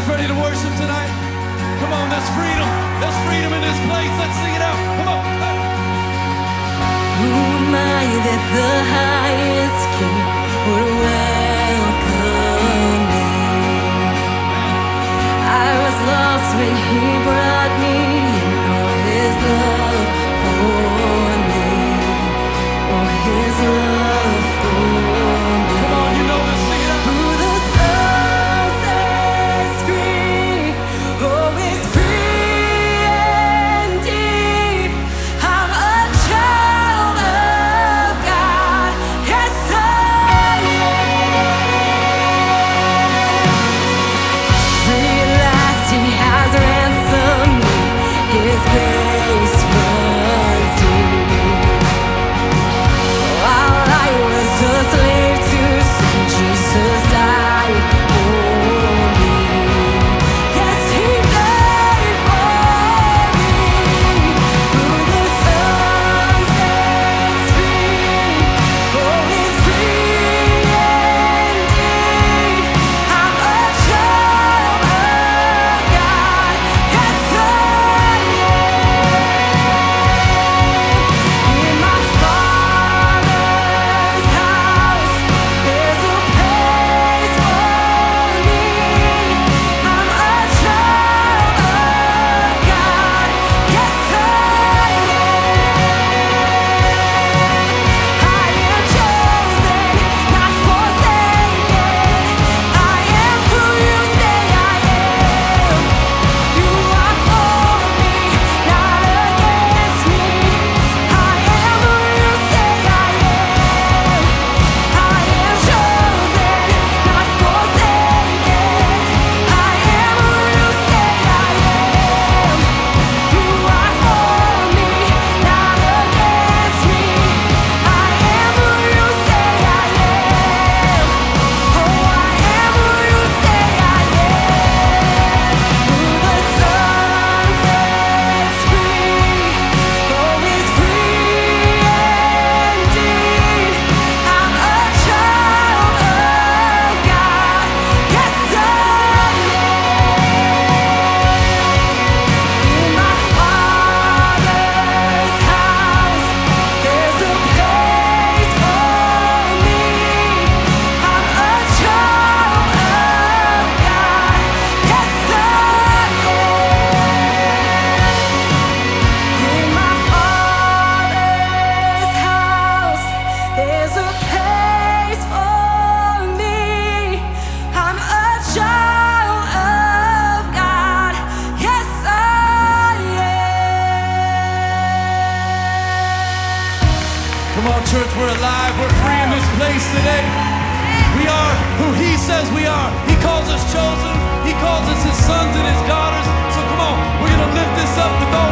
guys ready to worship tonight? Come on, there's freedom. There's freedom in this place. Let's sing it out. Come on. Who am I that the highest king would welcome me? I was lost when he today. We are who He says we are. He calls us chosen, He calls us His sons and His daughters. So come on, we're going to lift this up with all.